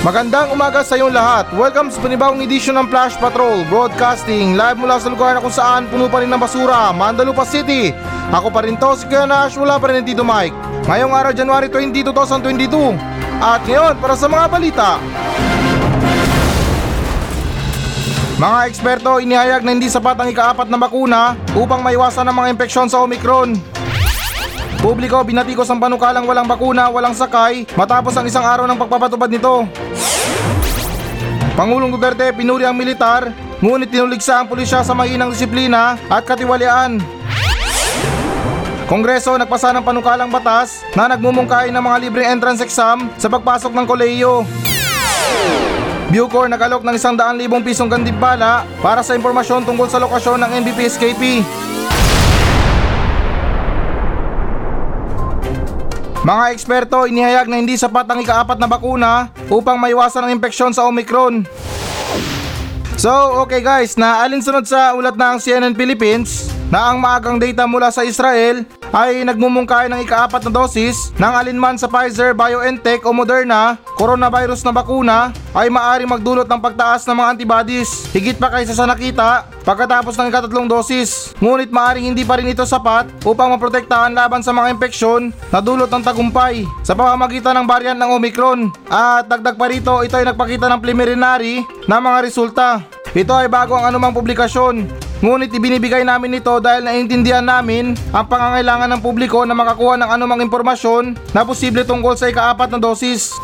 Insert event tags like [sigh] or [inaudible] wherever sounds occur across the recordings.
Magandang umaga sa iyong lahat. Welcome sa panibawang edisyon ng Flash Patrol Broadcasting live mula sa lugar na kung saan puno pa rin ng basura, Mandalupa City. Ako pa rin to, si Kuya Nash, wala pa rin Tito Mike. Ngayong araw, January 20, 2022. At ngayon, para sa mga balita. Mga eksperto, inihayag na hindi sapat ang ikaapat na bakuna upang maiwasan ang mga impeksyon sa Omicron. Publiko, binatikos ang panukalang walang bakuna, walang sakay matapos ang isang araw ng pagpapatubad nito. Pangulong Duterte pinuri ang militar, ngunit tinuligsa ang pulisya sa mainang disiplina at katiwalian. Kongreso nagpasa ng panukalang batas na nagmumungkahi ng mga libreng entrance exam sa pagpasok ng kolehiyo. Bucor nagalok ng isang daan libong pisong gandimbala para sa impormasyon tungkol sa lokasyon ng MVP Mga eksperto, inihayag na hindi sapat ang ikaapat na bakuna upang maiwasan ang impeksyon sa Omicron. So, okay guys, na alinsunod sa ulat ng CNN Philippines na ang maagang data mula sa Israel ay nagmumungkahi ng ikaapat na dosis ng alinman sa Pfizer, BioNTech o Moderna coronavirus na bakuna ay maaaring magdulot ng pagtaas ng mga antibodies higit pa kaysa sa nakita pagkatapos ng ikatatlong dosis. Ngunit maaaring hindi pa rin ito sapat upang maprotektahan laban sa mga impeksyon na dulot ng tagumpay sa pamamagitan ng variant ng Omicron. At dagdag pa rito, ito ay nagpakita ng preliminary na mga resulta. Ito ay bago ang anumang publikasyon Ngunit ibinibigay namin ito dahil naiintindihan namin ang pangangailangan ng publiko na makakuha ng anumang impormasyon na posible tungkol sa ikaapat na dosis.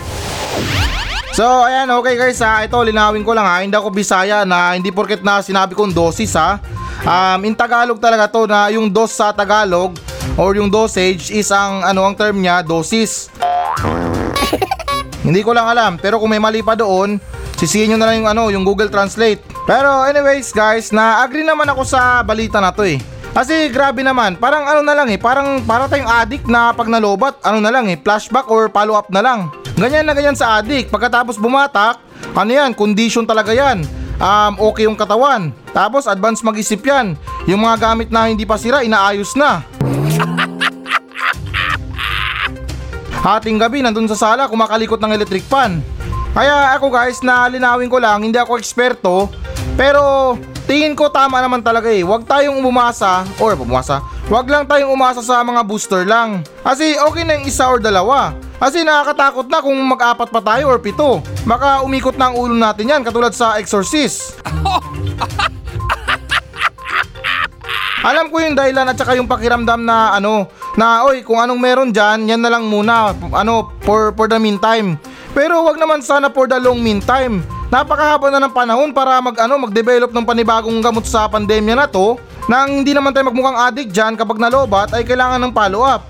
So ayan okay guys ha, ito linawin ko lang ha, hindi ako bisaya na hindi porket na sinabi kong dosis ha. Um, in Tagalog talaga to na yung dos sa Tagalog or yung dosage is ang ano ang term niya dosis. [laughs] hindi ko lang alam pero kung may mali pa doon, sisihin nyo na lang yung ano, yung Google Translate. Pero anyways guys, na-agree naman ako sa balita na to eh. Kasi grabe naman, parang ano na lang eh, parang para tayong addict na pag nalobat, ano na lang eh, flashback or follow up na lang. Ganyan na ganyan sa addict, pagkatapos bumatak, ano yan, condition talaga yan. Um, okay yung katawan. Tapos advance mag-isip yan. Yung mga gamit na hindi pa sira, inaayos na. [laughs] Hating gabi, nandun sa sala, kumakalikot ng electric fan. Kaya ako guys, na linawin ko lang, hindi ako eksperto, pero tingin ko tama naman talaga eh. Huwag tayong umasa, or bumasa, huwag lang tayong umasa sa mga booster lang. Kasi okay na yung isa or dalawa. Kasi nakakatakot na kung mag-apat pa tayo or pito. Baka umikot na ang ulo natin yan katulad sa exorcist. [laughs] Alam ko yung dahilan at saka yung pakiramdam na ano, na oy kung anong meron dyan, yan na lang muna, ano, for, for the meantime. Pero wag naman sana for the long meantime. Napakahaba na ng panahon para mag ano mag-develop ng panibagong gamot sa pandemya na to nang hindi naman tayo magmukhang addict dyan kapag nalobat ay kailangan ng follow up.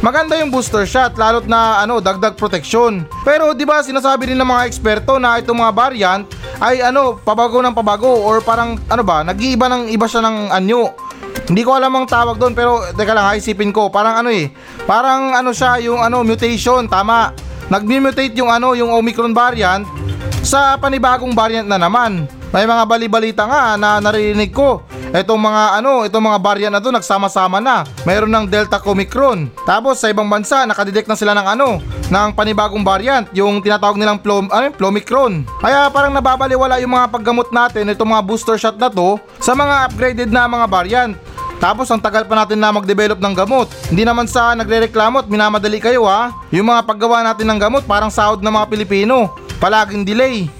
Maganda yung booster shot lalo't na ano dagdag proteksyon. Pero 'di ba sinasabi rin ng mga eksperto na itong mga variant ay ano pabago ng pabago or parang ano ba nag-iiba ng iba siya ng anyo. Hindi ko alam ang tawag doon pero teka lang isipin ko parang ano eh parang ano siya yung ano mutation tama. Nag-mutate yung ano yung Omicron variant sa panibagong variant na naman. May mga bali-balita nga na narinig ko Itong mga ano, itong mga variant na to nagsama-sama na. Mayroon ng Delta Omicron. Tapos sa ibang bansa nakadetect na sila ng ano, ng panibagong variant, yung tinatawag nilang Plom, ano, Plomicron. Kaya parang nababaliwala yung mga paggamot natin itong mga booster shot na to sa mga upgraded na mga variant. Tapos ang tagal pa natin na mag-develop ng gamot. Hindi naman sa nagre-reklamo at minamadali kayo ha. Yung mga paggawa natin ng gamot parang sahod ng mga Pilipino. Palaging delay.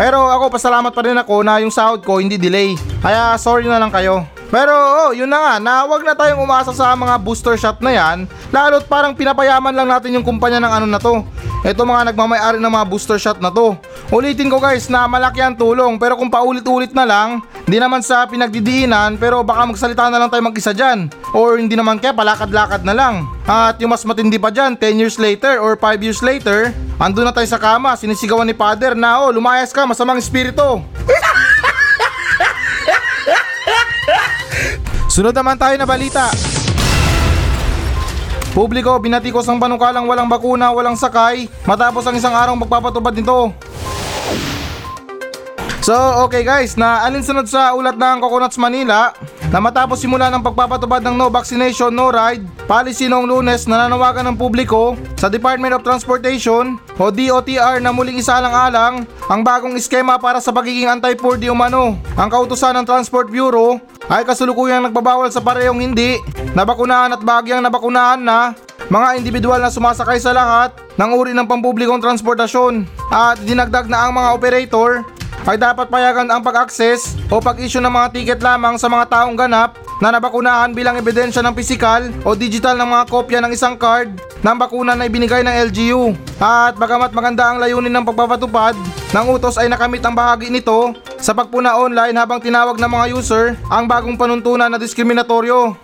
Pero ako pasalamat pa rin ako na yung sahod ko hindi delay. Kaya sorry na lang kayo. Pero oh, yun na nga, na wag na tayong umasa sa mga booster shot na yan, lalo't parang pinapayaman lang natin yung kumpanya ng ano na to. Ito mga nagmamayari ng mga booster shot na to. Ulitin ko guys na malaki ang tulong pero kung paulit-ulit na lang, hindi naman sa pinagdidiinan pero baka magsalita na lang tayo mag-isa dyan. Or hindi naman kaya palakad-lakad na lang. At yung mas matindi pa dyan, 10 years later or 5 years later, ando na tayo sa kama, sinisigawan ni father na oh lumayas ka, masamang espiritu. [laughs] Sunod naman tayo na balita. Publiko, binatikos ang panukalang walang bakuna, walang sakay matapos ang isang araw magpapatupad nito. So okay guys, na alinsunod sa ulat ng Coconuts Manila na matapos simula ng pagpapatubad ng no vaccination no ride policy noong lunes nananawagan ng publiko sa Department of Transportation o DOTR na muling isalang-alang ang bagong eskema para sa pagiging anti-poor di umano. Ang kautusan ng Transport Bureau ay kasulukuyang nagbabawal sa parehong hindi nabakunahan at bagyang nabakunahan na mga individual na sumasakay sa lahat ng uri ng pampublikong transportasyon at dinagdag na ang mga operator ay dapat payagan ang pag-access o pag-issue ng mga ticket lamang sa mga taong ganap na nabakunahan bilang ebidensya ng pisikal o digital ng mga kopya ng isang card ng bakuna na ibinigay ng LGU. At bagamat maganda ang layunin ng pagpapatupad ng utos ay nakamit ang bahagi nito sa pagpuna online habang tinawag ng mga user ang bagong panuntunan na diskriminatoryo.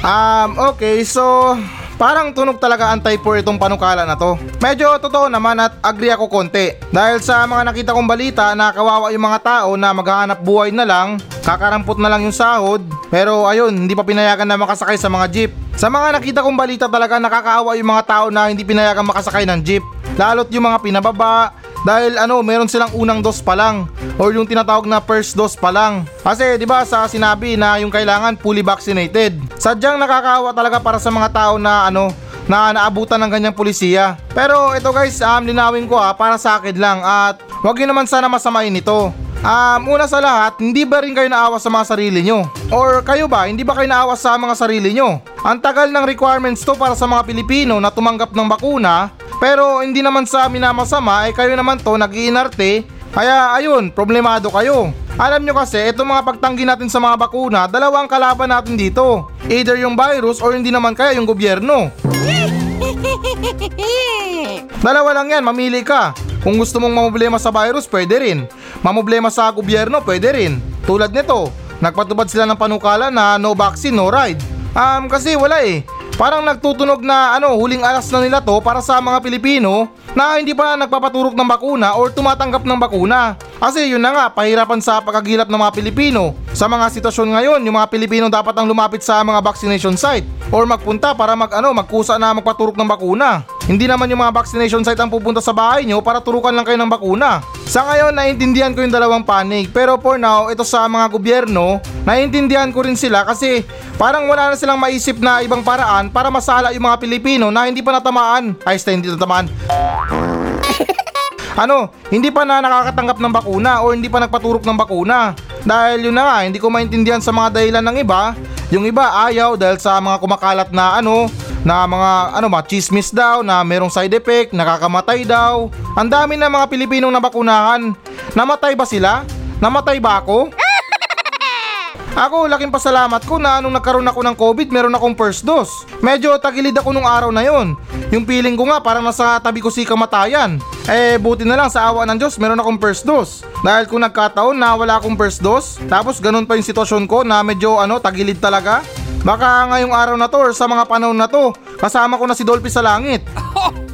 Um, okay, so parang tunog talaga anti-poor itong panukala na to. Medyo totoo naman at agree ako konti. Dahil sa mga nakita kong balita na kawawa yung mga tao na maghahanap buhay na lang, kakarampot na lang yung sahod, pero ayun, hindi pa pinayagan na makasakay sa mga jeep. Sa mga nakita kong balita talaga nakakaawa yung mga tao na hindi pinayagan makasakay ng jeep. Lalot yung mga pinababa, dahil ano, meron silang unang dos pa lang or yung tinatawag na first dose pa lang. Kasi 'di ba sa sinabi na yung kailangan fully vaccinated. Sadyang nakakaawa talaga para sa mga tao na ano na naabutan ng ganyang pulisiya. Pero ito guys, um, linawin ko ha, para sa akin lang at wag niyo naman sana masamain ito. Um, una sa lahat, hindi ba rin kayo naawa sa mga sarili nyo? Or kayo ba, hindi ba kayo naawa sa mga sarili nyo? Ang tagal ng requirements to para sa mga Pilipino na tumanggap ng bakuna, pero hindi naman sa amin na masama, eh kayo naman to nag-iinarte, kaya ayun, problemado kayo. Alam nyo kasi, itong mga pagtanggi natin sa mga bakuna, dalawang kalaban natin dito. Either yung virus or hindi naman kaya yung gobyerno. [laughs] Dalawa lang yan, mamili ka. Kung gusto mong mamoblema sa virus, pwede rin. Mamoblema sa gobyerno, pwede rin. Tulad nito, nagpatubad sila ng panukala na no vaccine, no ride. Um, kasi wala eh. Parang nagtutunog na ano, huling alas na nila to para sa mga Pilipino na hindi pa nagpapaturok ng bakuna or tumatanggap ng bakuna. Kasi yun na nga, pahirapan sa pagkagilap ng mga Pilipino. Sa mga sitwasyon ngayon, yung mga Pilipino dapat ang lumapit sa mga vaccination site or magpunta para mag ano, magkusa na magpaturok ng bakuna. Hindi naman yung mga vaccination site ang pupunta sa bahay nyo para turukan lang kayo ng bakuna. Sa ngayon, naiintindihan ko yung dalawang panig. Pero for now, ito sa mga gobyerno, naiintindihan ko rin sila kasi parang wala na silang maisip na ibang paraan para masala yung mga Pilipino na hindi pa natamaan. Ay, hindi natamaan. [laughs] ano, hindi pa na nakakatanggap ng bakuna o hindi pa nagpaturok ng bakuna. Dahil yun na nga, hindi ko maintindihan sa mga dahilan ng iba. Yung iba ayaw dahil sa mga kumakalat na ano, na mga ano ba, chismis daw na merong side effect, nakakamatay daw. Ang dami na mga Pilipinong nabakunahan. Namatay ba sila? Namatay ba ako? Ako, laking pasalamat ko na anong nagkaroon ako ng COVID, meron akong first dose. Medyo tagilid ako nung araw na yon. Yung feeling ko nga parang nasa tabi ko si kamatayan. Eh, buti na lang sa awa ng Diyos, meron akong first dose. Dahil kung nagkataon na wala akong first dose, tapos ganun pa yung sitwasyon ko na medyo ano, tagilid talaga. Baka ngayong araw na to or sa mga panahon na to, kasama ko na si Dolphy sa langit. [laughs]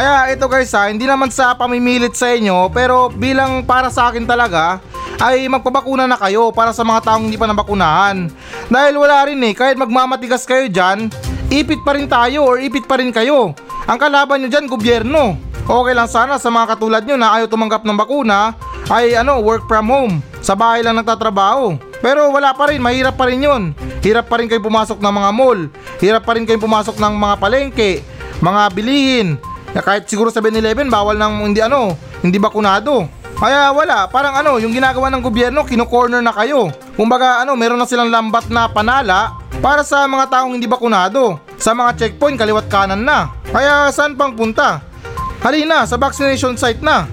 Kaya ito guys ha, hindi naman sa pamimilit sa inyo pero bilang para sa akin talaga ay magpabakuna na kayo para sa mga taong hindi pa nabakunahan. Dahil wala rin eh, kahit magmamatigas kayo dyan, ipit pa rin tayo or ipit pa rin kayo. Ang kalaban nyo dyan, gobyerno. Okay lang sana sa mga katulad nyo na ayaw tumanggap ng bakuna ay ano, work from home. Sa bahay lang nagtatrabaho. Pero wala pa rin, mahirap pa rin yun. Hirap pa rin kayo pumasok ng mga mall. Hirap pa rin kayo pumasok ng mga palengke, mga bilihin. Na kahit siguro 7-Eleven, bawal ng hindi ano, hindi bakunado. Kaya wala, parang ano, yung ginagawa ng gobyerno, kino-corner na kayo. Kumbaga ano, meron na silang lambat na panala para sa mga taong hindi bakunado. Sa mga checkpoint, kaliwat kanan na. Kaya saan pang punta? Halina, sa vaccination site na.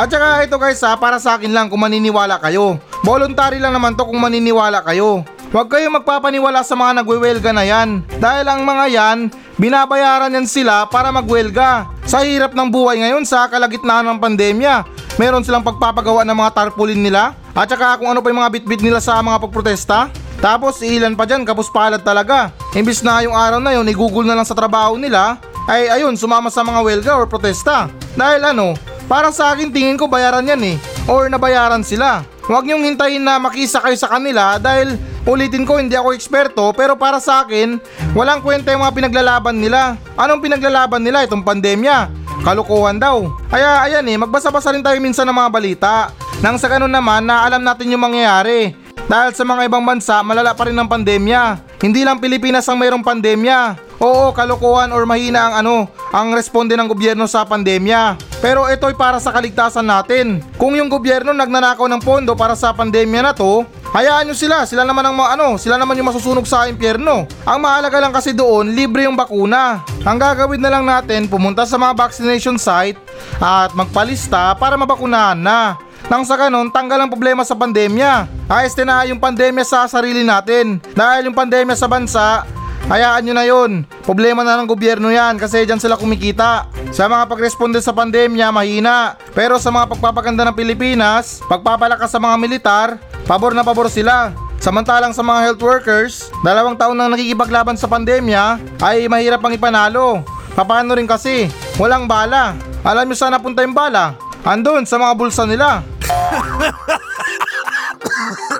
At saka ito guys ha, para sa akin lang kung maniniwala kayo. Voluntary lang naman to kung maniniwala kayo. Huwag kayo magpapaniwala sa mga nagwewelga na yan. Dahil ang mga yan, binabayaran yan sila para magwelga. Sa hirap ng buhay ngayon sa kalagitnaan ng pandemya, meron silang pagpapagawa ng mga tarpaulin nila at saka kung ano pa yung mga bitbit nila sa mga pagprotesta. Tapos ilan pa dyan, kapos palad talaga. Imbis na yung araw na yun, i-google na lang sa trabaho nila, ay ayun, sumama sa mga welga or protesta. Dahil ano, para sa akin tingin ko bayaran yan eh, or nabayaran sila. Huwag niyong hintayin na makisa kayo sa kanila dahil ulitin ko hindi ako eksperto pero para sa akin, walang kwenta yung mga pinaglalaban nila. Anong pinaglalaban nila itong pandemya? Kalukuhan daw. Kaya ayan eh, magbasa-basa rin tayo minsan ng mga balita. Nang sa ganun naman na alam natin yung mangyayari. Dahil sa mga ibang bansa, malala pa rin ang pandemya. Hindi lang Pilipinas ang mayroong pandemya. Oo, kalokohan or mahina ang ano, ang responde ng gobyerno sa pandemya. Pero ito ay para sa kaligtasan natin. Kung yung gobyerno nagnanakaw ng pondo para sa pandemya na to, hayaan nyo sila, sila naman ang ano, sila naman yung masusunog sa impyerno. Ang mahalaga lang kasi doon, libre yung bakuna. Ang gagawin na lang natin, pumunta sa mga vaccination site at magpalista para mabakunahan na. Nang sa ganon, tanggal ang problema sa pandemya. Ayos na yung pandemya sa sarili natin. Dahil yung pandemya sa bansa, hayaan nyo na yun. Problema na ng gobyerno yan kasi dyan sila kumikita. Sa mga pagresponde sa pandemya, mahina. Pero sa mga pagpapaganda ng Pilipinas, pagpapalakas sa mga militar, pabor na pabor sila. Samantalang sa mga health workers, dalawang taon nang nakikipaglaban sa pandemya, ay mahirap pang ipanalo. Paano rin kasi? Walang bala. Alam nyo saan napunta yung bala? Andun sa mga bulsa nila. [laughs]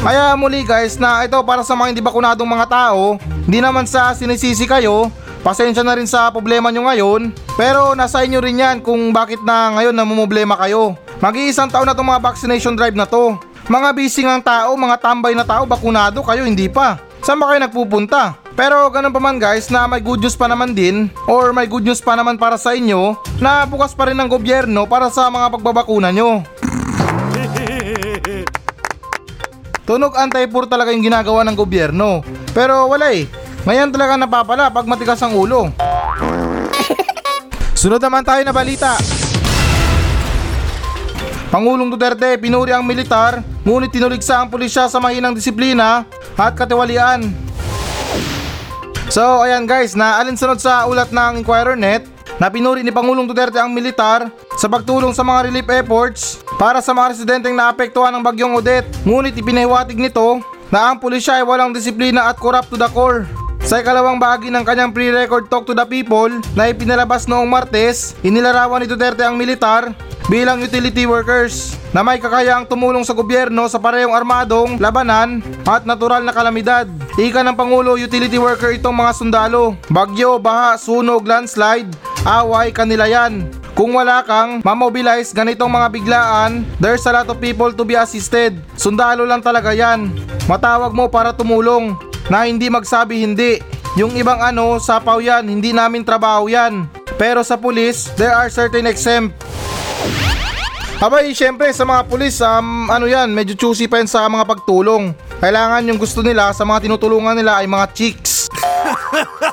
Kaya muli guys na ito para sa mga hindi bakunadong mga tao, hindi naman sa sinisisi kayo, pasensya na rin sa problema nyo ngayon, pero nasa inyo rin yan kung bakit na ngayon namumblema kayo. Mag-iisang taon na itong mga vaccination drive na to. Mga busy ng tao, mga tambay na tao, bakunado kayo, hindi pa. Saan ba kayo nagpupunta? Pero ganun pa man guys na may good news pa naman din or may good news pa naman para sa inyo na bukas pa rin ng gobyerno para sa mga pagbabakuna nyo. Tunog anti-poor talaga yung ginagawa ng gobyerno. Pero wala eh. Ngayon talaga napapala pag matigas ang ulo. [laughs] Sunod naman tayo na balita. Pangulong Duterte pinuri ang militar ngunit tinuligsa ang pulisya sa mahinang disiplina at katiwalian. So ayan guys, na alinsunod sa ulat ng Inquirer Net na pinuri ni Pangulong Duterte ang militar sa pagtulong sa mga relief efforts para sa mga residenteng naapektuhan ng bagyong Odette. Ngunit ipinahiwatig nito na ang pulisya ay walang disiplina at corrupt to the core. Sa ikalawang bahagi ng kanyang pre-record talk to the people na ipinalabas noong Martes, inilarawan ni Duterte ang militar bilang utility workers na may kakayahang tumulong sa gobyerno sa parehong armadong labanan at natural na kalamidad. Ika ng Pangulo, utility worker itong mga sundalo. Bagyo, baha, sunog, landslide, away, kanila yan. Kung wala kang mamobilize ganitong mga biglaan, there's a lot of people to be assisted. Sundalo lang talaga yan. Matawag mo para tumulong na hindi magsabi hindi. Yung ibang ano, sapaw yan, hindi namin trabaho yan. Pero sa pulis, there are certain exempt. Abay, syempre sa mga pulis, um, ano yan, medyo choosy pa yan sa mga pagtulong. Kailangan yung gusto nila sa mga tinutulungan nila ay mga chicks. [laughs]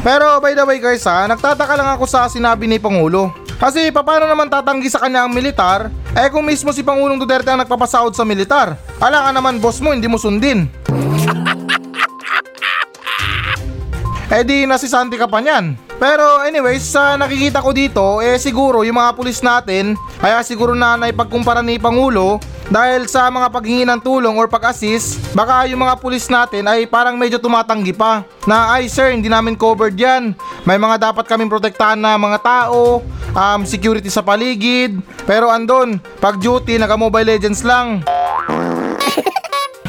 Pero by the way guys ha, nagtataka lang ako sa sinabi ni Pangulo. Kasi paano naman tatanggi sa kanya ang militar? Eh kung mismo si Pangulong Duterte ang nagpapasahod sa militar. Ala ka naman boss mo, hindi mo sundin. [laughs] eh di nasisanti ka pa niyan. Pero anyways, sa nakikita ko dito, eh siguro yung mga pulis natin, kaya siguro na naipagkumpara ni Pangulo, dahil sa mga paghingi ng tulong or pag-assist, baka yung mga pulis natin ay parang medyo tumatanggi pa. Na ay sir, hindi namin covered yan. May mga dapat kaming protektahan na mga tao, um, security sa paligid. Pero andon, pag duty, naka-mobile legends lang.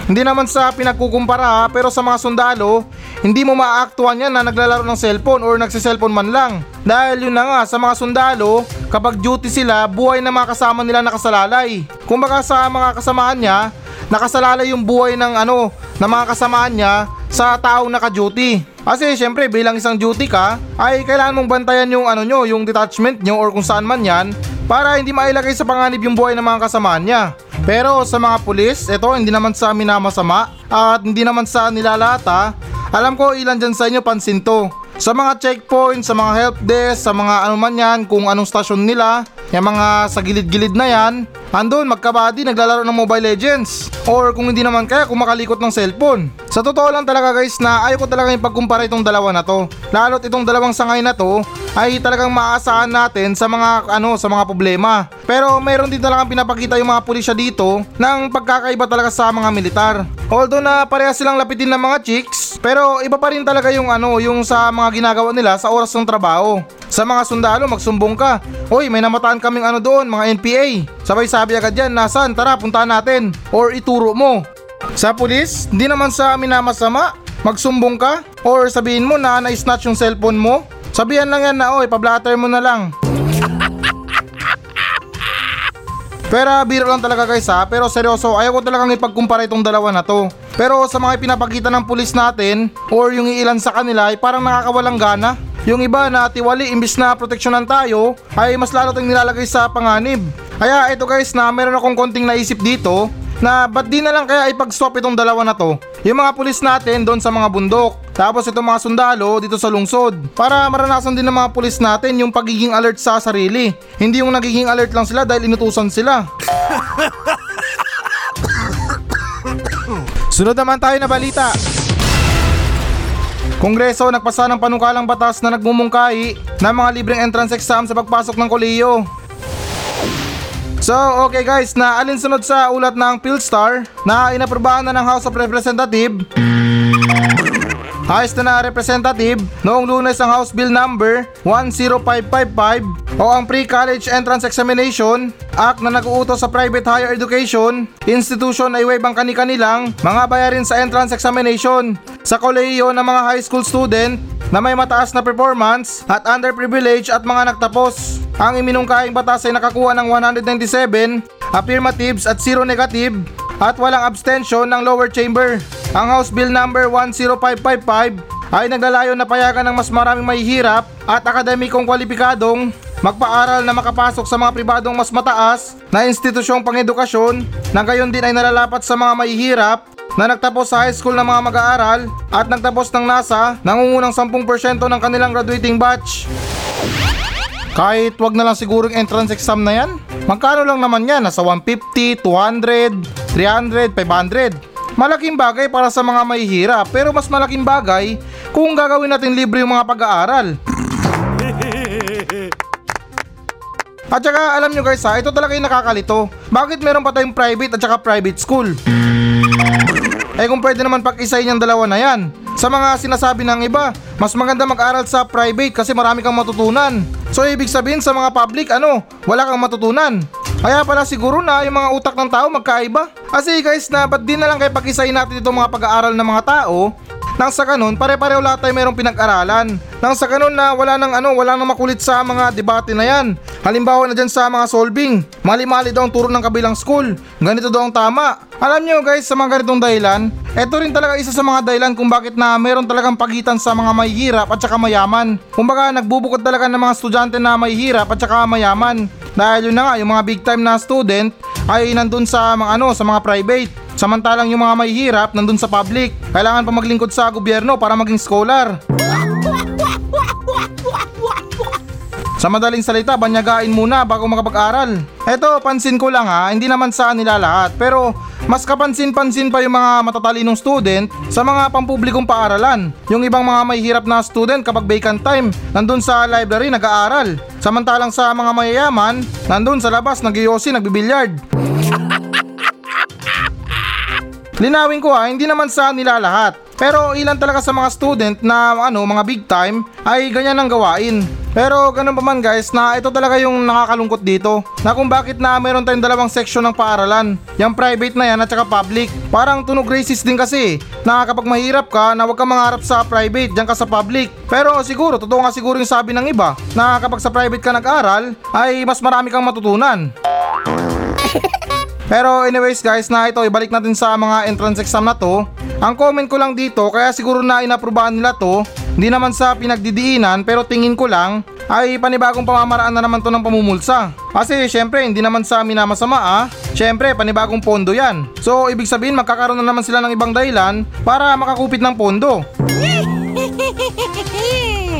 Hindi naman sa pinagkukumpara pero sa mga sundalo, hindi mo maaaktuhan yan na naglalaro ng cellphone or nagsiselfone man lang. Dahil yun na nga, sa mga sundalo, kapag duty sila, buhay na mga kasama nila nakasalalay. Kumbaga sa mga kasamaan niya, nakasalalay yung buhay ng ano, ng mga kasamaan niya sa taong naka-duty. Kasi syempre bilang isang duty ka, ay kailangan mong bantayan yung ano nyo, yung detachment nyo or kung saan man yan para hindi mailagay sa panganib yung buhay ng mga kasamaan niya. Pero sa mga pulis, ito hindi naman sa amin na masama at hindi naman sa nilalata. Alam ko ilan dyan sa inyo pansin to. Sa mga checkpoint, sa mga help desk, sa mga ano man yan, kung anong stasyon nila, yung mga sa gilid-gilid na yan, andun magkabady naglalaro ng Mobile Legends. Or kung hindi naman kaya, kung makalikot ng cellphone. Sa totoo lang talaga guys na ayaw ko talaga yung pagkumpara itong dalawa na to. Lalo't itong dalawang sangay na to ay talagang maaasahan natin sa mga ano sa mga problema. Pero mayroon din talagang pinapakita yung mga pulisya dito ng pagkakaiba talaga sa mga militar. Although na pareha silang lapitin ng mga chicks, Pero iba pa rin talaga yung ano, yung sa mga ginagawa nila sa oras ng trabaho. Sa mga sundalo, magsumbong ka. Hoy, may namataan kaming ano doon, mga NPA. Sabay sabi agad yan, nasaan? Tara, puntahan natin. Or ituro mo. Sa pulis, hindi naman sa amin na masama. Magsumbong ka? Or sabihin mo na na-snatch yung cellphone mo? Sabihan lang yan na, oy, pablatter mo na lang. Pero biro lang talaga guys ha, pero seryoso, ayaw ko talagang ipagkumpara itong dalawa na to. Pero sa mga pinapakita ng pulis natin, or yung iilan sa kanila ay parang nakakawalang gana. Yung iba na tiwali imbis na proteksyonan tayo, ay mas lalo tayong nilalagay sa panganib. Kaya ito guys na meron akong konting naisip dito, na ba't di na lang kaya ipag-stop itong dalawa na to? Yung mga pulis natin doon sa mga bundok, tapos itong mga sundalo dito sa lungsod. Para maranasan din ng mga pulis natin yung pagiging alert sa sarili. Hindi yung nagiging alert lang sila dahil inutusan sila. [coughs] Sunod naman tayo na balita. Kongreso nagpasa ng panukalang batas na nagmumungkahi ng mga libreng entrance exam sa pagpasok ng kolehiyo. So, okay guys, na alinsunod sa ulat ng Philstar na inaprobahan na ng House of Representative Ayos na na representative noong lunes ang House Bill number 10555 o ang Pre-College Entrance Examination Act na nag-uutos sa private higher education institution ay waive ang kani-kanilang mga bayarin sa entrance examination sa kolehiyo ng mga high school student na may mataas na performance at underprivileged at mga nagtapos. Ang iminungkaing batas ay nakakuha ng 197 affirmatives at 0 negative at walang abstention ng lower chamber. Ang House Bill number 10555 ay naglalayo na payagan ng mas maraming mahihirap at akademikong kwalipikadong magpaaral na makapasok sa mga pribadong mas mataas na institusyong pangedukasyon na gayon din ay nalalapat sa mga mahihirap na nagtapos sa high school ng mga mag-aaral at nagtapos ng NASA nangungunang 10% ng kanilang graduating batch. Kahit wag na lang siguro yung entrance exam na yan. Magkano lang naman yan? Nasa 150, 200, 300, 500. Malaking bagay para sa mga mahihirap pero mas malaking bagay kung gagawin natin libre yung mga pag-aaral. At saka alam nyo guys ha, ito talaga yung nakakalito. Bakit meron pa tayong private at saka private school? Eh kung pwede naman pag-isayin yung dalawa na yan. Sa mga sinasabi ng iba, mas maganda mag-aral sa private kasi marami kang matutunan. So ibig sabihin sa mga public ano, wala kang matutunan. Kaya pala siguro na yung mga utak ng tao magkaiba. Kasi guys na ba't di na lang kayo pag-isayin natin itong mga pag-aaral ng mga tao nang sa ganun, pare-pareho lahat tayo mayroong pinag-aralan. Nang sa ganun na wala nang ano, wala nang makulit sa mga debate na yan. Halimbawa na dyan sa mga solving. Mali-mali daw ang turo ng kabilang school. Ganito daw ang tama. Alam nyo guys, sa mga ganitong dahilan, ito rin talaga isa sa mga dahilan kung bakit na meron talagang pagitan sa mga mahihirap at saka mayaman. Kumbaga nagbubukod talaga ng mga estudyante na mahihirap at saka mayaman. Dahil yun na nga, yung mga big time na student ay nandun sa mga ano, sa mga private. Samantalang yung mga mahihirap nandun sa public. Kailangan pa maglingkod sa gobyerno para maging scholar. Sa madaling salita, banyagain muna bago makapag-aral. Eto, pansin ko lang ha, hindi naman sa nila lahat. Pero mas kapansin-pansin pa yung mga matatalinong student sa mga pampublikong paaralan. Yung ibang mga mahihirap na student kapag vacant time, nandun sa library nag-aaral. Samantalang sa mga mayayaman, nandun sa labas nag-yosi, nagbibilyard. [laughs] Linawin ko ha, hindi naman sa nila lahat. Pero ilan talaga sa mga student na ano, mga big time ay ganyan ang gawain. Pero ganun pa man guys na ito talaga yung nakakalungkot dito. Na kung bakit na meron tayong dalawang section ng paaralan. Yung private na yan at saka public. Parang tunog racist din kasi na kapag mahirap ka na huwag kang mangarap sa private, diyan ka sa public. Pero siguro, totoo nga siguro yung sabi ng iba na kapag sa private ka nag-aral ay mas marami kang matutunan. [laughs] Pero anyways guys na ito ibalik natin sa mga entrance exam na to. Ang comment ko lang dito kaya siguro na inaprubahan nila to Hindi naman sa pinagdidiinan pero tingin ko lang ay panibagong pamamaraan na naman to ng pamumulsa. Kasi syempre hindi naman sa amin na masama ah. Syempre panibagong pondo yan. So ibig sabihin magkakaroon na naman sila ng ibang dahilan para makakupit ng pondo [laughs]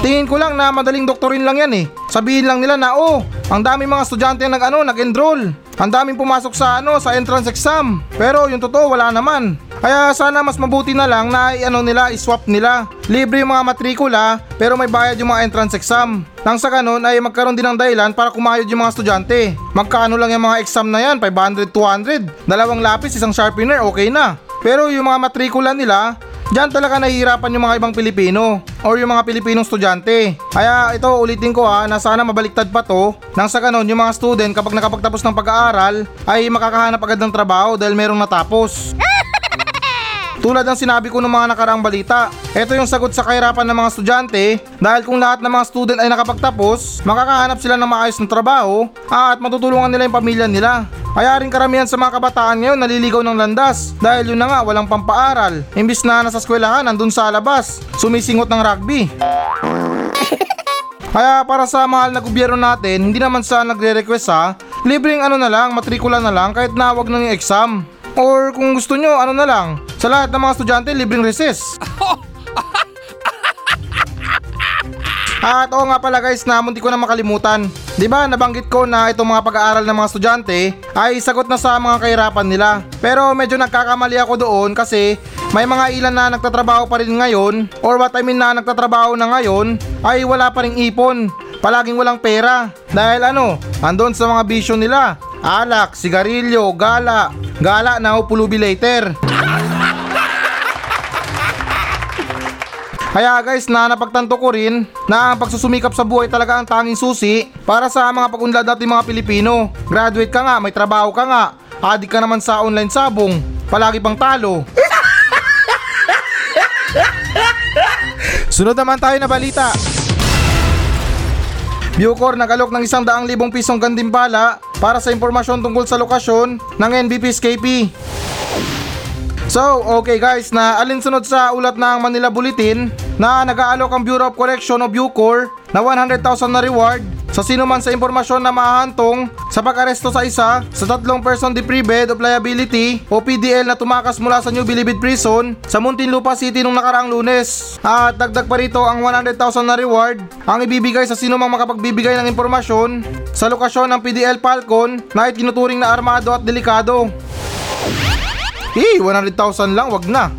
Tingin ko lang na madaling doktorin lang yan eh. Sabihin lang nila na oh, ang daming mga estudyante nag ano, nag-enroll. Ang daming pumasok sa ano, sa entrance exam. Pero yung totoo wala naman. Kaya sana mas mabuti na lang na ano nila, i-swap nila. Libre yung mga matrikula, pero may bayad yung mga entrance exam. Nang sa ganun ay magkaroon din ng dahilan para kumayod yung mga estudyante. Magkano lang yung mga exam na yan? 500, 200. Dalawang lapis, isang sharpener, okay na. Pero yung mga matrikula nila, Diyan talaga nahihirapan yung mga ibang Pilipino or yung mga Pilipinong estudyante. Kaya ito ulitin ko ha na sana mabaliktad pa to nang sa ganon yung mga student kapag nakapagtapos ng pag-aaral ay makakahanap agad ng trabaho dahil merong natapos. Tulad ng sinabi ko ng mga nakaraang balita, ito yung sagot sa kahirapan ng mga estudyante dahil kung lahat ng mga student ay nakapagtapos, makakahanap sila ng maayos ng trabaho at matutulungan nila yung pamilya nila. Kaya rin karamihan sa mga kabataan ngayon naliligaw ng landas dahil yun na nga walang pampaaral. Imbis na nasa eskwelahan nandun sa labas, sumisingot ng rugby. [laughs] Kaya para sa mahal na gobyerno natin, hindi naman sa nagre-request ha, libreng ano na lang, matrikula na lang kahit na wag na yung exam. Or kung gusto nyo, ano na lang, sa lahat ng mga estudyante, libreng recess. At oo nga pala guys na munti ko na makalimutan. 'Di ba nabanggit ko na itong mga pag-aaral ng mga estudyante ay sagot na sa mga kahirapan nila. Pero medyo nagkakamali ako doon kasi may mga ilan na nagtatrabaho pa rin ngayon or what I mean na nagtatrabaho na ngayon ay wala pa ring ipon. Palaging walang pera. Dahil ano, andon sa mga bisyo nila. Alak, sigarilyo, gala. Gala na upulubi later. Kaya guys na napagtanto ko rin na ang pagsusumikap sa buhay talaga ang tanging susi para sa mga pag-unlad natin mga Pilipino. Graduate ka nga, may trabaho ka nga, adik ka naman sa online sabong, palagi pang talo. [laughs] Sunod naman tayo na balita. Bucor nagalok ng isang daang libong pisong gandimbala para sa impormasyon tungkol sa lokasyon ng NBPSKP. So, okay guys, na alinsunod sa ulat ng Manila Bulletin na nag-aalok ang Bureau of Correction o Bucor na 100,000 na reward sa sino man sa impormasyon na mahahantong sa pag-aresto sa isa sa tatlong person deprived of liability o PDL na tumakas mula sa New Bilibid Prison sa Muntinlupa City nung nakaraang lunes. At dagdag pa rito ang 100,000 na reward ang ibibigay sa sino mang makapagbibigay ng impormasyon sa lokasyon ng PDL Falcon na itinuturing na armado at delikado. Eh, 100,000 lang, wag na.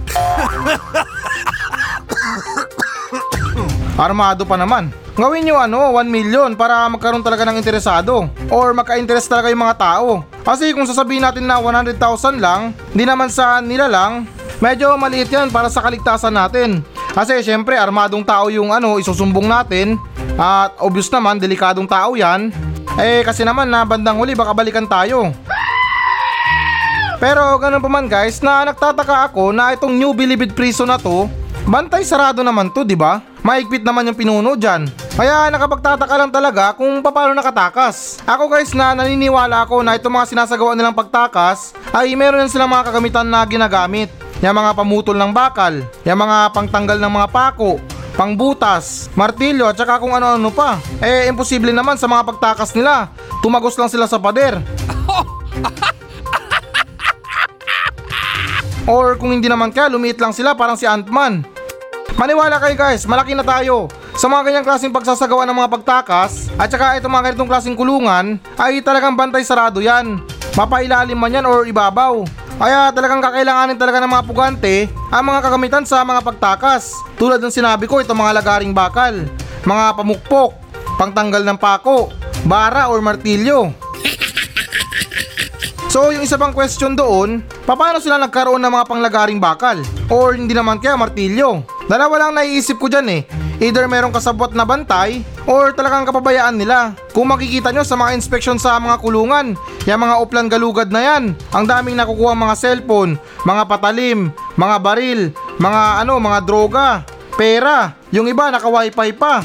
[laughs] Armado pa naman. Gawin nyo ano, 1 million para magkaroon talaga ng interesado. Or magka-interest talaga yung mga tao. Kasi kung sasabihin natin na 100,000 lang, di naman sa nila lang, medyo maliit yan para sa kaligtasan natin. Kasi syempre, armadong tao yung ano, isusumbong natin. At obvious naman, delikadong tao yan. Eh kasi naman na bandang huli baka balikan tayo. Pero ganun pa man guys, na nagtataka ako na itong New Bilibid Prison na to, bantay sarado naman to, di ba? Maigpit naman yung pinuno dyan. Kaya nakapagtataka lang talaga kung paano nakatakas. Ako guys na naniniwala ako na itong mga sinasagawa nilang pagtakas ay meron yan silang mga kagamitan na ginagamit. Yung mga pamutol ng bakal, yung mga pangtanggal ng mga pako, pangbutas, martilyo at saka kung ano-ano pa. Eh imposible naman sa mga pagtakas nila. Tumagos lang sila sa pader. [laughs] Or kung hindi naman kaya, lumiit lang sila parang si Ant-Man. Maniwala kayo guys, malaki na tayo. Sa mga ganyang klaseng pagsasagawa ng mga pagtakas at saka itong mga ganitong klaseng kulungan ay talagang bantay sarado yan. Mapailalim man yan or ibabaw. Kaya talagang kakailanganin talaga ng mga pugante ang mga kagamitan sa mga pagtakas. Tulad ng sinabi ko, itong mga lagaring bakal, mga pamukpok, pangtanggal ng pako, bara or martilyo. So yung isa pang question doon, paano sila nagkaroon ng mga panglagaring bakal? Or hindi naman kaya martilyo? Dalawa lang naiisip ko dyan eh. Either merong kasabot na bantay or talagang kapabayaan nila. Kung makikita nyo sa mga inspection sa mga kulungan, yung mga uplan galugad na yan, ang daming nakukuha mga cellphone, mga patalim, mga baril, mga ano, mga droga, pera. Yung iba naka wifi pa.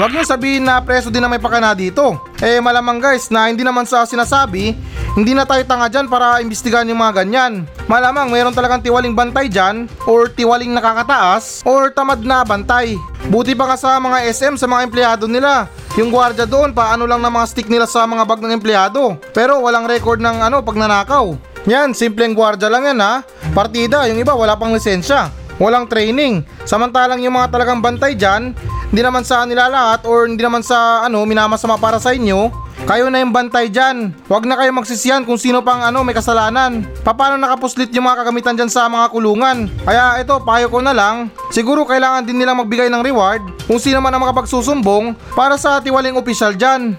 Huwag niyo sabihin na preso din na may pakana dito. Eh malamang guys na hindi naman sa sinasabi, hindi na tayo tanga dyan para imbestigahan yung mga ganyan. Malamang meron talagang tiwaling bantay dyan, or tiwaling nakakataas, or tamad na bantay. Buti pa ka sa mga SM sa mga empleyado nila. Yung gwardiya doon, paano lang ng mga stick nila sa mga bag ng empleyado. Pero walang record ng ano, pagnanakaw. Yan, simpleng gwardiya lang yan ha. Partida, yung iba wala pang lisensya. Walang training. Samantalang yung mga talagang bantay dyan, hindi naman sa nila lahat or hindi naman sa ano, minamasama para sa inyo, kayo na yung bantay dyan. Huwag na kayo magsisiyan kung sino pang ano may kasalanan. Paano nakapuslit yung mga kagamitan dyan sa mga kulungan? Kaya ito, payo ko na lang. Siguro kailangan din nilang magbigay ng reward kung sino man ang makapagsusumbong para sa tiwaling opisyal dyan.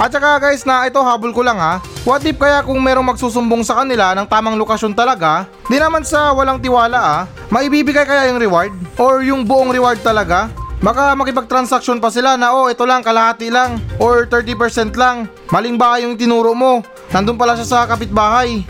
At saka guys na ito habol ko lang ha. What if kaya kung merong magsusumbong sa kanila ng tamang lokasyon talaga, di naman sa walang tiwala ah, maibibigay kaya yung reward? Or yung buong reward talaga? Baka makipag-transaction pa sila na oh ito lang kalahati lang or 30% lang. Maling ba yung tinuro mo? Nandun pala siya sa kapitbahay. [laughs]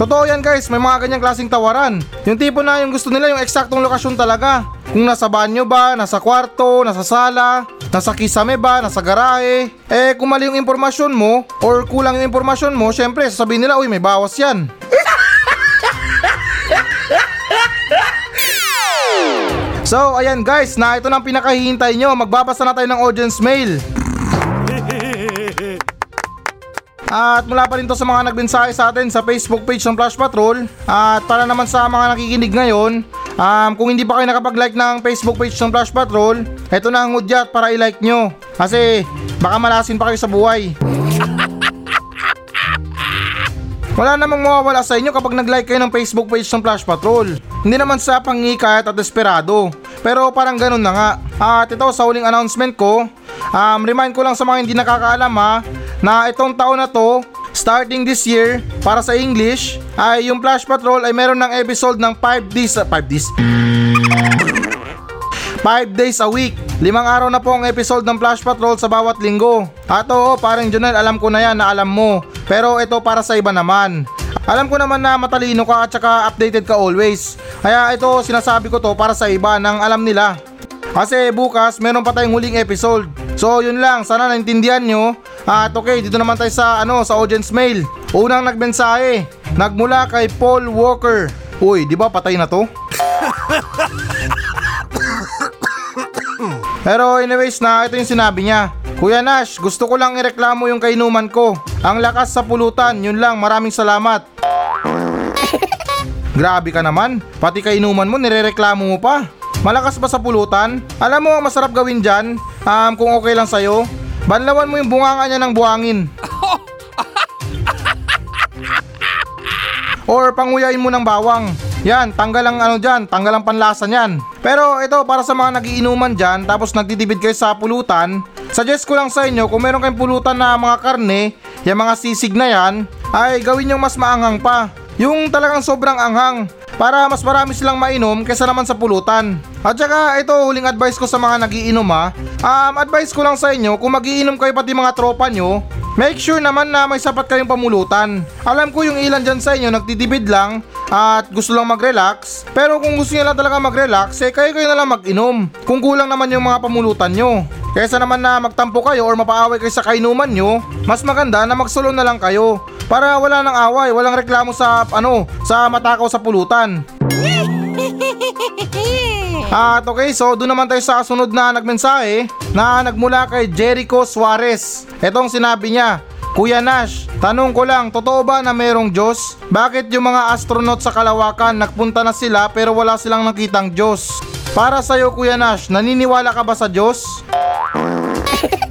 Totoo yan guys, may mga ganyang klaseng tawaran. Yung tipo na yung gusto nila yung eksaktong lokasyon talaga. Kung nasa banyo ba, nasa kwarto, nasa sala, nasa kisame ba, nasa garahe. Eh kung mali yung impormasyon mo or kulang yung impormasyon mo, syempre sasabihin nila, uy may bawas yan. So ayan guys, na ito nang pinakahihintay nyo, magbabasa na tayo ng audience mail. At mula pa rin to sa mga nagbensahe sa atin sa Facebook page ng Flash Patrol. At para naman sa mga nakikinig ngayon, um, kung hindi pa kayo nakapag-like ng Facebook page ng Flash Patrol, eto na ang hudyat para i-like nyo. Kasi baka malasin pa kayo sa buhay. Wala namang mawawala sa inyo kapag nag-like kayo ng Facebook page ng Flash Patrol. Hindi naman sa pangikayat at desperado. Pero parang ganun na nga. At ito sa huling announcement ko, um, remind ko lang sa mga hindi nakakaalam ha, na itong taon na to, starting this year, para sa English, ay yung Flash Patrol ay meron ng episode ng 5 days, 5 days, 5 days a week. Limang araw na po ang episode ng Flash Patrol sa bawat linggo. At oo, parang Junel, alam ko na yan na alam mo. Pero ito para sa iba naman. Alam ko naman na matalino ka at saka updated ka always. Kaya ito sinasabi ko to para sa iba nang alam nila. Kasi bukas meron pa tayong huling episode. So yun lang, sana naintindihan nyo. At okay, dito naman tayo sa ano sa audience mail. Unang nagmensahe, nagmula kay Paul Walker. Uy, di ba patay na to? [laughs] Pero anyways na, ito yung sinabi niya. Kuya Nash, gusto ko lang ireklamo yung kainuman ko. Ang lakas sa pulutan, yun lang, maraming salamat. [laughs] Grabe ka naman, pati kainuman mo nirereklamo mo pa. Malakas ba sa pulutan? Alam mo ang masarap gawin dyan? Um, kung okay lang sa'yo, banlawan mo yung bunganga niya ng buhangin. [laughs] Or panguyain mo ng bawang. Yan, tanggal ang ano dyan, tanggal ang panlasa niyan. Pero ito, para sa mga nagiinuman dyan, tapos nagtitipid kayo sa pulutan, suggest ko lang sa inyo, kung meron kayong pulutan na mga karne, yung mga sisig na yan, ay gawin yung mas maanghang pa. Yung talagang sobrang anghang, para mas marami silang mainom kesa naman sa pulutan. At saka ito huling advice ko sa mga nagiinom ha. Um, advice ko lang sa inyo kung magiinom kayo pati mga tropa nyo, make sure naman na may sapat kayong pamulutan. Alam ko yung ilan dyan sa inyo nagtitipid lang at gusto lang mag-relax. Pero kung gusto nyo lang talaga mag-relax, eh kayo kayo na lang mag-inom. Kung kulang naman yung mga pamulutan nyo. Kaysa naman na magtampo kayo or mapaaway kayo sa kainuman nyo, mas maganda na magsolo na lang kayo. Para wala nang away, walang reklamo sa ano, sa matakaw sa pulutan. [laughs] At okay, so doon naman tayo sa sunod na nagmensahe na nagmula kay Jericho Suarez. Etong sinabi niya, Kuya Nash, tanong ko lang, totoo ba na merong Diyos? Bakit yung mga astronaut sa kalawakan nagpunta na sila pero wala silang nakitang Diyos? Para sa'yo Kuya Nash, naniniwala ka ba sa Diyos? [laughs]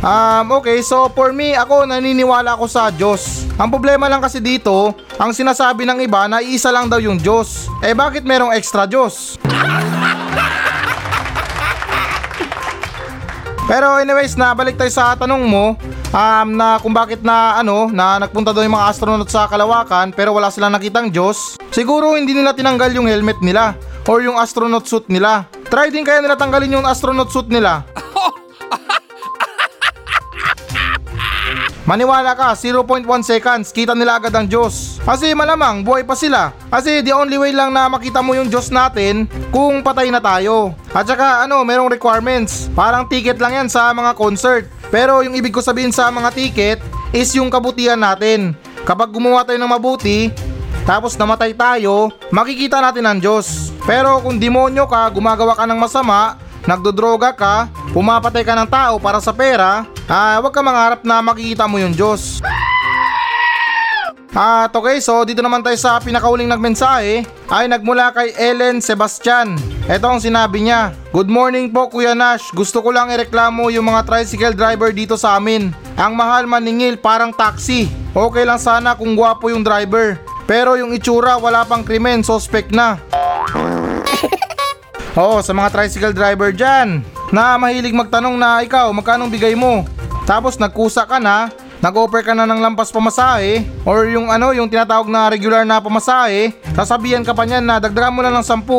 Um, okay, so for me, ako naniniwala ako sa Diyos. Ang problema lang kasi dito, ang sinasabi ng iba na iisa lang daw yung Diyos. Eh bakit merong extra Diyos? [laughs] Pero anyways, na balik tayo sa tanong mo, um, na kung bakit na ano, na nagpunta daw yung mga astronaut sa kalawakan pero wala silang nakitang Diyos. Siguro hindi nila tinanggal yung helmet nila or yung astronaut suit nila. Try din kaya nila tanggalin yung astronaut suit nila. [laughs] Maniwala ka, 0.1 seconds, kita nila agad ang Diyos. Kasi malamang, buhay pa sila. Kasi the only way lang na makita mo yung Diyos natin kung patay na tayo. At saka ano, merong requirements. Parang ticket lang yan sa mga concert. Pero yung ibig ko sabihin sa mga ticket is yung kabutihan natin. Kapag gumawa tayo ng mabuti, tapos namatay tayo, makikita natin ang Diyos. Pero kung demonyo ka, gumagawa ka ng masama, nagdodroga ka, pumapatay ka ng tao para sa pera, ah, huwag ka mangarap na makikita mo yung Diyos. At okay, so dito naman tayo sa pinakauling nagmensahe ay nagmula kay Ellen Sebastian. Ito ang sinabi niya. Good morning po Kuya Nash. Gusto ko lang ireklamo yung mga tricycle driver dito sa amin. Ang mahal maningil parang taxi. Okay lang sana kung gwapo yung driver. Pero yung itsura wala pang krimen, suspect na. [laughs] Oo, sa mga tricycle driver dyan. na mahilig magtanong na ikaw magkanong bigay mo. Tapos nagkusa ka na, nag-offer ka na ng lampas pamasahe or yung ano yung tinatawag na regular na pamasahe, sasabihan ka pa niyan na dagdagan mo na ng 10. [laughs]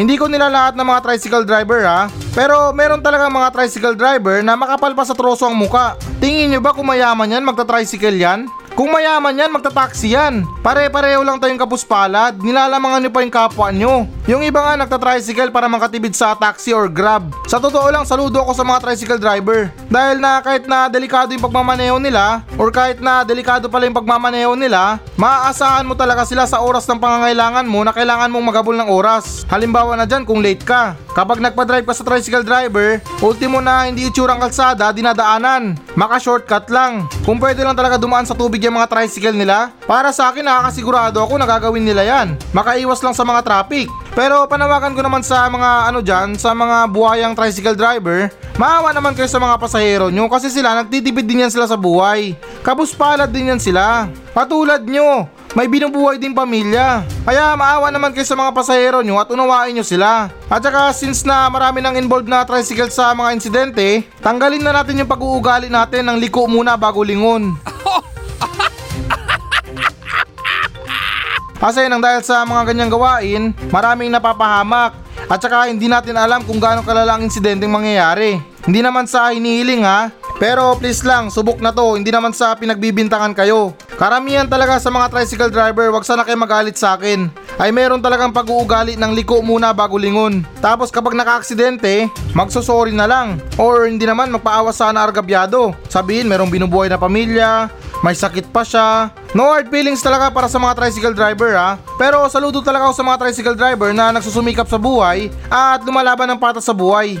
Hindi ko nila lahat ng mga tricycle driver ha, pero meron talaga mga tricycle driver na makapal pa sa troso ang muka. Tingin nyo ba kung mayaman yan, magta-tricycle yan? Kung mayaman yan, magta-taxi yan. Pare-pareho lang tayong kapuspalad, nilalamangan nyo pa yung kapwa nyo. Yung iba nga nagta-tricycle para makatibid sa taxi or grab. Sa totoo lang, saludo ako sa mga tricycle driver. Dahil na kahit na delikado yung pagmamaneho nila, or kahit na delikado pala yung pagmamaneho nila, maaasahan mo talaga sila sa oras ng pangangailangan mo na kailangan mong magabol ng oras. Halimbawa na dyan kung late ka. Kapag nagpa-drive ka sa tricycle driver, ultimo na hindi itsurang kalsada, dinadaanan. Maka-shortcut lang. Kung pwede lang talaga dumaan sa tubig yung mga tricycle nila, para sa akin nakakasigurado ako na gagawin nila yan. Makaiwas lang sa mga traffic. Pero panawagan ko naman sa mga ano dyan, sa mga buhayang tricycle driver, maawa naman kayo sa mga pasahero nyo kasi sila nagtitipid din yan sila sa buhay. Kabus palad din yan sila. Patulad nyo, may binubuhay din pamilya. Kaya maawa naman kayo sa mga pasahero nyo at unawain nyo sila. At saka since na marami nang involved na tricycle sa mga insidente, tanggalin na natin yung pag-uugali natin ng liko muna bago lingon. [laughs] Kasi nang dahil sa mga ganyang gawain, maraming napapahamak. At saka hindi natin alam kung gaano kalala ang insidenteng mangyayari. Hindi naman sa hinihiling ha, pero please lang, subok na to, hindi naman sa pinagbibintangan kayo. Karamihan talaga sa mga tricycle driver, wag sana kayo magalit sa akin. Ay meron talagang pag-uugali ng liko muna bago lingon. Tapos kapag naka-aksidente, magsosorry na lang. Or hindi naman magpaawa sana argabyado. Sabihin merong binubuhay na pamilya, may sakit pa siya. No hard feelings talaga para sa mga tricycle driver ha. Pero saludo talaga ako sa mga tricycle driver na nagsusumikap sa buhay at lumalaban ng patas sa buhay.